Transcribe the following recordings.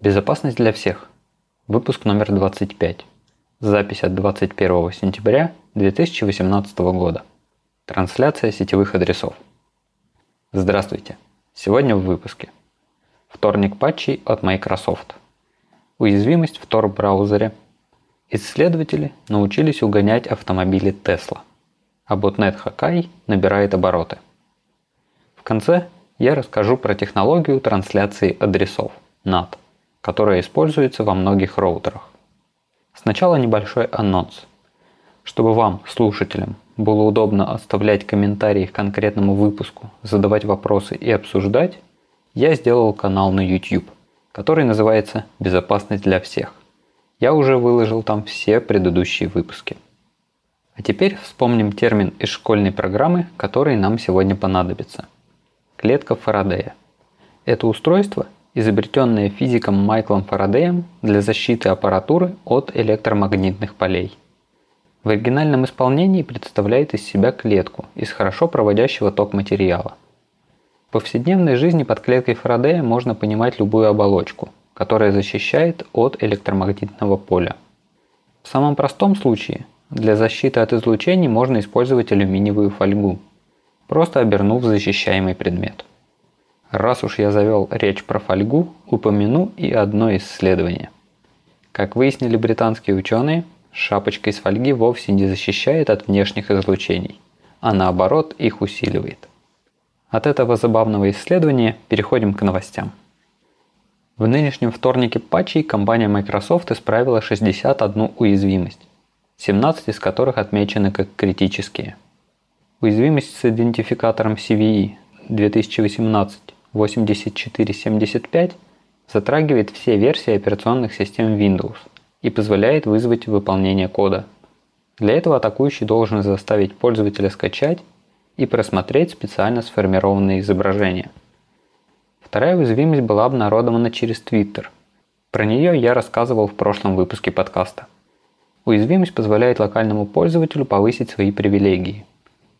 Безопасность для всех. Выпуск номер 25. Запись от 21 сентября 2018 года. Трансляция сетевых адресов. Здравствуйте. Сегодня в выпуске. Вторник патчей от Microsoft. Уязвимость в Tor-браузере. Исследователи научились угонять автомобили Tesla. А ботнет Hakai набирает обороты. В конце я расскажу про технологию трансляции адресов NAT – которая используется во многих роутерах. Сначала небольшой анонс. Чтобы вам, слушателям, было удобно оставлять комментарии к конкретному выпуску, задавать вопросы и обсуждать, я сделал канал на YouTube, который называется «Безопасность для всех». Я уже выложил там все предыдущие выпуски. А теперь вспомним термин из школьной программы, который нам сегодня понадобится. Клетка Фарадея. Это устройство – изобретенное физиком Майклом Фарадеем для защиты аппаратуры от электромагнитных полей. В оригинальном исполнении представляет из себя клетку из хорошо проводящего ток материала. В повседневной жизни под клеткой Фарадея можно понимать любую оболочку, которая защищает от электромагнитного поля. В самом простом случае для защиты от излучений можно использовать алюминиевую фольгу, просто обернув защищаемый предмет. Раз уж я завел речь про фольгу, упомяну и одно исследование. Как выяснили британские ученые, шапочка из фольги вовсе не защищает от внешних излучений, а наоборот их усиливает. От этого забавного исследования переходим к новостям. В нынешнем вторнике патчей компания Microsoft исправила 61 уязвимость, 17 из которых отмечены как критические. Уязвимость с идентификатором CVE 2018 8475 затрагивает все версии операционных систем Windows и позволяет вызвать выполнение кода. Для этого атакующий должен заставить пользователя скачать и просмотреть специально сформированные изображения. Вторая уязвимость была обнародована через Twitter. Про нее я рассказывал в прошлом выпуске подкаста. Уязвимость позволяет локальному пользователю повысить свои привилегии.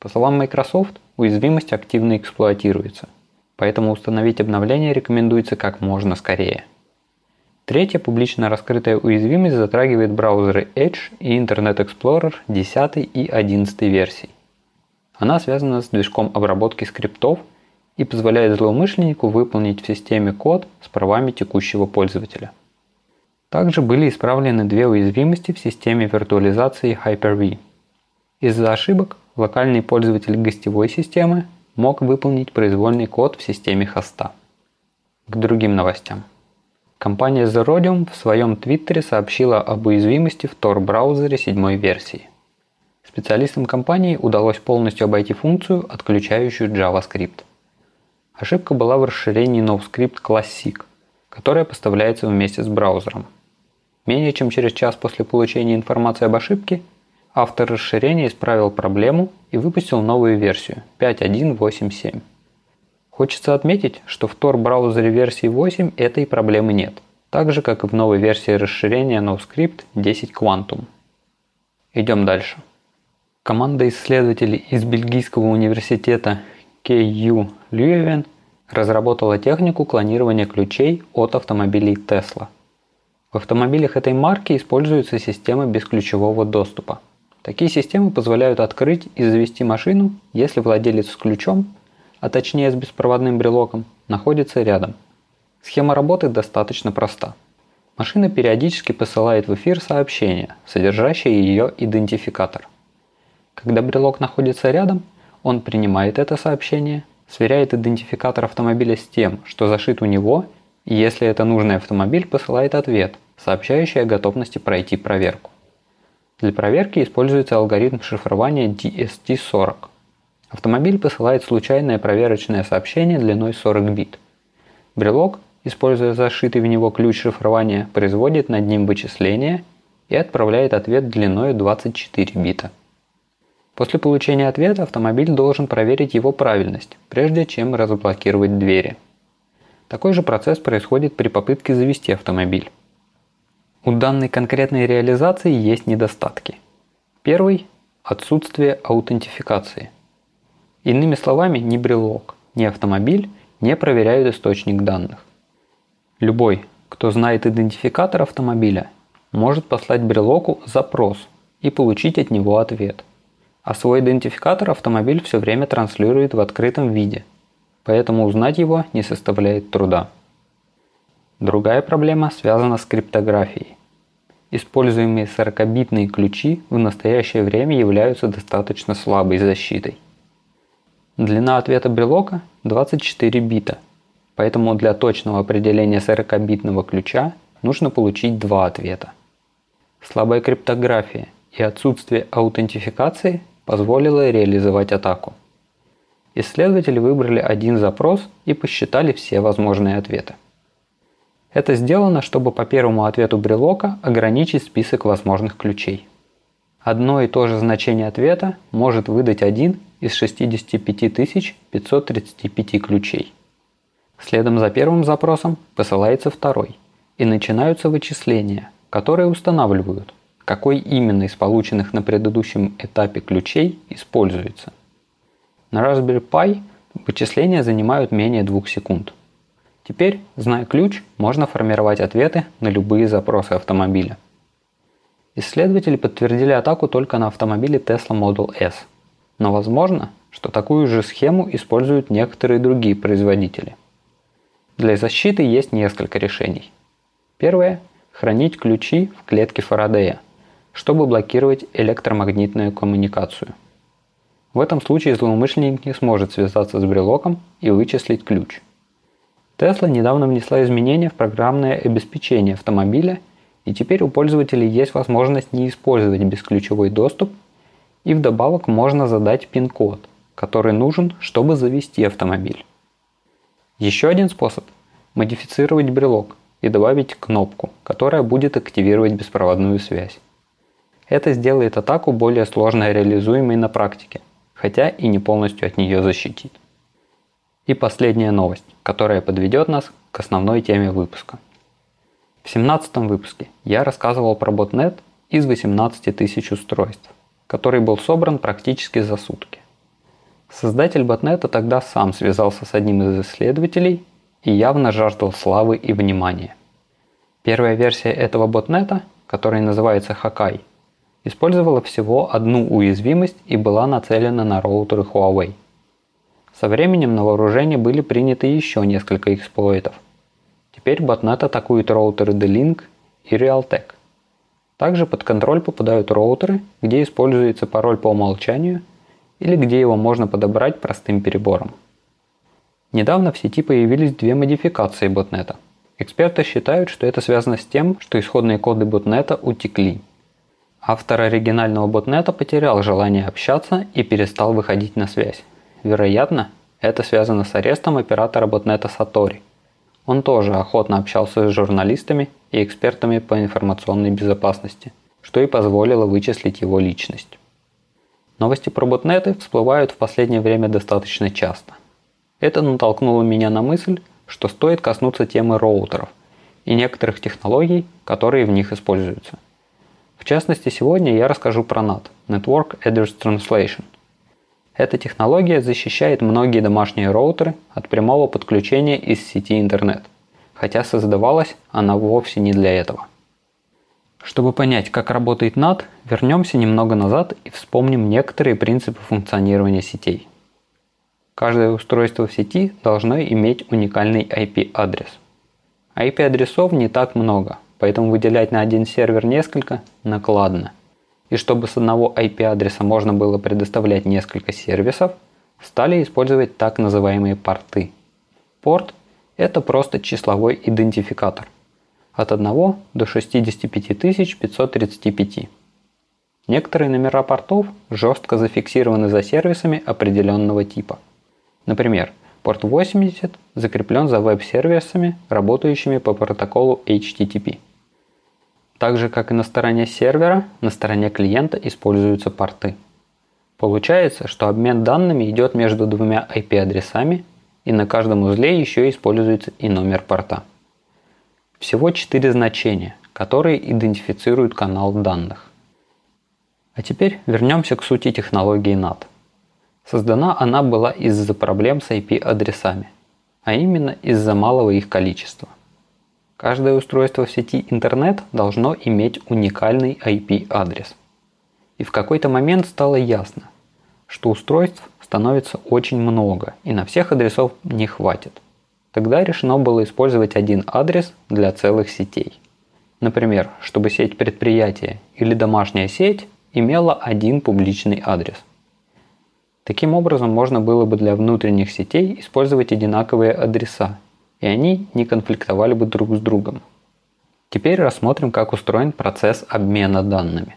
По словам Microsoft, уязвимость активно эксплуатируется – поэтому установить обновление рекомендуется как можно скорее. Третья публично раскрытая уязвимость затрагивает браузеры Edge и Internet Explorer 10 и 11 версий. Она связана с движком обработки скриптов и позволяет злоумышленнику выполнить в системе код с правами текущего пользователя. Также были исправлены две уязвимости в системе виртуализации Hyper-V. Из-за ошибок локальный пользователь гостевой системы мог выполнить произвольный код в системе хоста. К другим новостям. Компания Zerodium в своем твиттере сообщила об уязвимости в Tor-браузере седьмой версии. Специалистам компании удалось полностью обойти функцию, отключающую JavaScript. Ошибка была в расширении NoScript Classic, которое поставляется вместе с браузером. Менее чем через час после получения информации об ошибке, автор расширения исправил проблему и выпустил новую версию 5.1.8.7. Хочется отметить, что в Tor браузере версии 8 этой проблемы нет, так же как и в новой версии расширения NoScript 10 Quantum. Идем дальше. Команда исследователей из бельгийского университета KU Leuven разработала технику клонирования ключей от автомобилей Tesla. В автомобилях этой марки используется система бесключевого доступа – Такие системы позволяют открыть и завести машину, если владелец с ключом, а точнее с беспроводным брелоком, находится рядом. Схема работы достаточно проста. Машина периодически посылает в эфир сообщение, содержащее ее идентификатор. Когда брелок находится рядом, он принимает это сообщение, сверяет идентификатор автомобиля с тем, что зашит у него, и если это нужный автомобиль, посылает ответ, сообщающий о готовности пройти проверку. Для проверки используется алгоритм шифрования DST40. Автомобиль посылает случайное проверочное сообщение длиной 40 бит. Брелок, используя зашитый в него ключ шифрования, производит над ним вычисление и отправляет ответ длиной 24 бита. После получения ответа автомобиль должен проверить его правильность, прежде чем разблокировать двери. Такой же процесс происходит при попытке завести автомобиль. У данной конкретной реализации есть недостатки. Первый – отсутствие аутентификации. Иными словами, ни брелок, ни автомобиль не проверяют источник данных. Любой, Кто знает идентификатор автомобиля, может послать брелоку запрос и получить от него ответ. А свой идентификатор автомобиль все время транслирует в открытом виде, поэтому узнать его не составляет труда. Другая проблема связана с криптографией. Используемые 40-битные ключи в настоящее время являются достаточно слабой защитой. Длина ответа брелока 24 бита, поэтому для точного определения 40-битного ключа нужно получить два ответа. Слабая криптография и отсутствие аутентификации позволило реализовать атаку. Исследователи выбрали один запрос и посчитали все возможные ответы. Это сделано, чтобы по первому ответу брелока ограничить список возможных ключей. Одно и то же значение ответа может выдать один из 65 535 ключей. Следом за первым запросом посылается второй, и начинаются вычисления, которые устанавливают, какой именно из полученных на предыдущем этапе ключей используется. На Raspberry Pi вычисления занимают менее 2 секунд – Теперь, зная ключ, можно формировать ответы на любые запросы автомобиля. Исследователи подтвердили атаку только на автомобиле Tesla Model S. Но возможно, что такую же схему используют некоторые другие производители. Для защиты есть несколько решений. Первое – хранить ключи в клетке Фарадея, чтобы блокировать электромагнитную коммуникацию. В этом случае злоумышленник не сможет связаться с брелоком и вычислить ключ – Tesla недавно внесла изменения в программное обеспечение автомобиля, и теперь у пользователей есть возможность не использовать бесключевой доступ, и вдобавок можно задать пин-код, который нужен, чтобы завести автомобиль. Еще один способ – модифицировать брелок и добавить кнопку, которая будет активировать беспроводную связь. Это сделает атаку более сложно реализуемой на практике, хотя и не полностью от нее защитит. И последняя новость, которая подведет нас к основной теме выпуска. В 17 выпуске я рассказывал про ботнет из 18 тысяч устройств, который был собран практически за сутки. Создатель ботнета тогда сам связался с одним из исследователей и явно жаждал славы и внимания. Первая версия этого ботнета, которая называется Hakai, использовала всего одну уязвимость и была нацелена на роутеры Huawei – со временем на вооружение были приняты еще несколько эксплойтов. Теперь ботнет атакует роутеры D-Link и Realtek. Также под контроль попадают роутеры, где используется пароль по умолчанию или где его можно подобрать простым перебором. Недавно в сети появились две модификации ботнета. Эксперты считают, что это связано с тем, что исходные коды ботнета утекли. Автор оригинального ботнета потерял желание общаться и перестал выходить на связь. Вероятно, это связано с арестом оператора ботнета Сатори. Он тоже охотно общался с журналистами и экспертами по информационной безопасности, что и позволило вычислить его личность. Новости про ботнеты всплывают в последнее время достаточно часто. Это натолкнуло меня на мысль, что стоит коснуться темы роутеров и некоторых технологий, которые в них используются. В частности, сегодня я расскажу про NAT – Network Address Translation – эта технология защищает многие домашние роутеры от прямого подключения из сети интернет, хотя создавалась она вовсе не для этого. Чтобы понять, как работает NAT, вернемся немного назад и вспомним некоторые принципы функционирования сетей. Каждое устройство в сети должно иметь уникальный IP-адрес. IP-адресов не так много, поэтому выделять на один сервер несколько накладно – и чтобы с одного IP-адреса можно было предоставлять несколько сервисов, стали использовать так называемые порты. Порт – это просто числовой идентификатор от 1 до 65 535. Некоторые номера портов жестко зафиксированы за сервисами определенного типа. Например, порт 80 закреплен за веб-сервисами, работающими по протоколу HTTP. Так же, как и на стороне сервера, на стороне клиента используются порты. Получается, что обмен данными идет между двумя IP-адресами, и на каждом узле еще используется и номер порта. Всего четыре значения, которые идентифицируют канал данных. А теперь вернемся к сути технологии NAT. Создана она была из-за проблем с IP-адресами, а именно из-за малого их количества – Каждое устройство в сети интернет должно иметь уникальный IP-адрес. И в какой-то момент стало ясно, что устройств становится очень много, и на всех адресов не хватит. Тогда решено было использовать один адрес для целых сетей. Например, чтобы сеть предприятия или домашняя сеть имела один публичный адрес. Таким образом, можно было бы для внутренних сетей использовать одинаковые адреса, и они не конфликтовали бы друг с другом. Теперь рассмотрим, как устроен процесс обмена данными.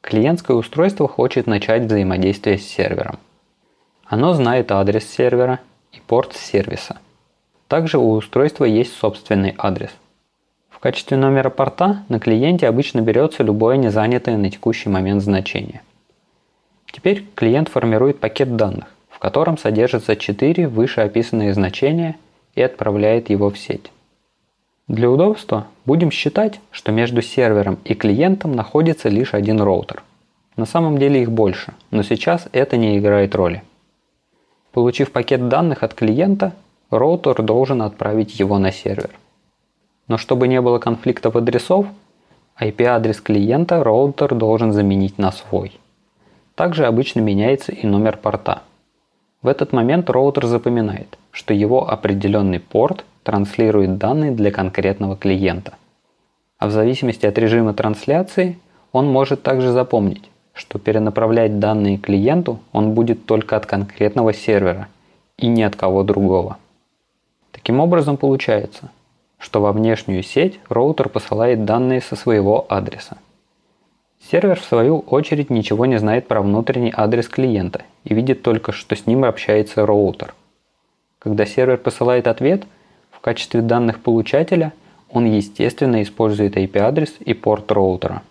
Клиентское устройство хочет начать взаимодействие с сервером. Оно знает адрес сервера и порт сервиса. Также у устройства есть собственный адрес. В качестве номера порта на клиенте обычно берется любое незанятое на текущий момент значение. Теперь клиент формирует пакет данных, в котором содержатся 4 вышеописанные значения и отправляет его в сеть. Для удобства будем считать, что между сервером и клиентом находится лишь один роутер. На самом деле их больше, но сейчас это не играет роли. Получив пакет данных от клиента, роутер должен отправить его на сервер. Но чтобы не было конфликтов адресов, IP-адрес клиента роутер должен заменить на свой. Также обычно меняется и номер порта. В этот момент роутер запоминает, что его определенный порт транслирует данные для конкретного клиента. А в зависимости от режима трансляции он может также запомнить, что перенаправлять данные клиенту он будет только от конкретного сервера и не от кого другого. Таким образом получается, что во внешнюю сеть роутер посылает данные со своего адреса. Сервер в свою очередь ничего не знает про внутренний адрес клиента и видит только, что с ним общается роутер. Когда сервер посылает ответ – в качестве данных получателя он естественно использует IP-адрес и порт роутера.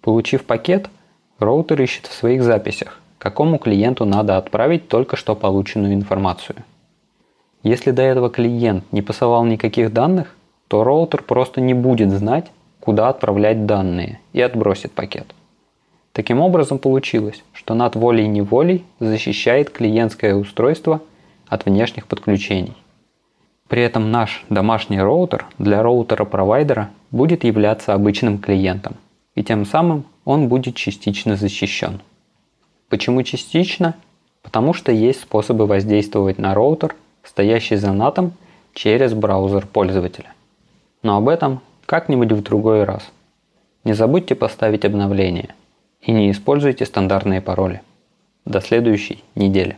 Получив пакет, роутер ищет в своих записях, какому клиенту надо отправить только что полученную информацию. Если до этого клиент не посылал никаких данных, то роутер просто не будет знать, куда отправлять данные и отбросит пакет. Таким образом получилось, что над волей-неволей защищает клиентское устройство от внешних подключений. При этом наш домашний роутер для роутера-провайдера будет являться обычным клиентом, и тем самым он будет частично защищен. Почему частично? Потому что есть способы воздействовать на роутер, стоящий за NAT, через браузер пользователя. Но об этом как-нибудь в другой раз. Не забудьте поставить обновление и не используйте стандартные пароли. До следующей недели.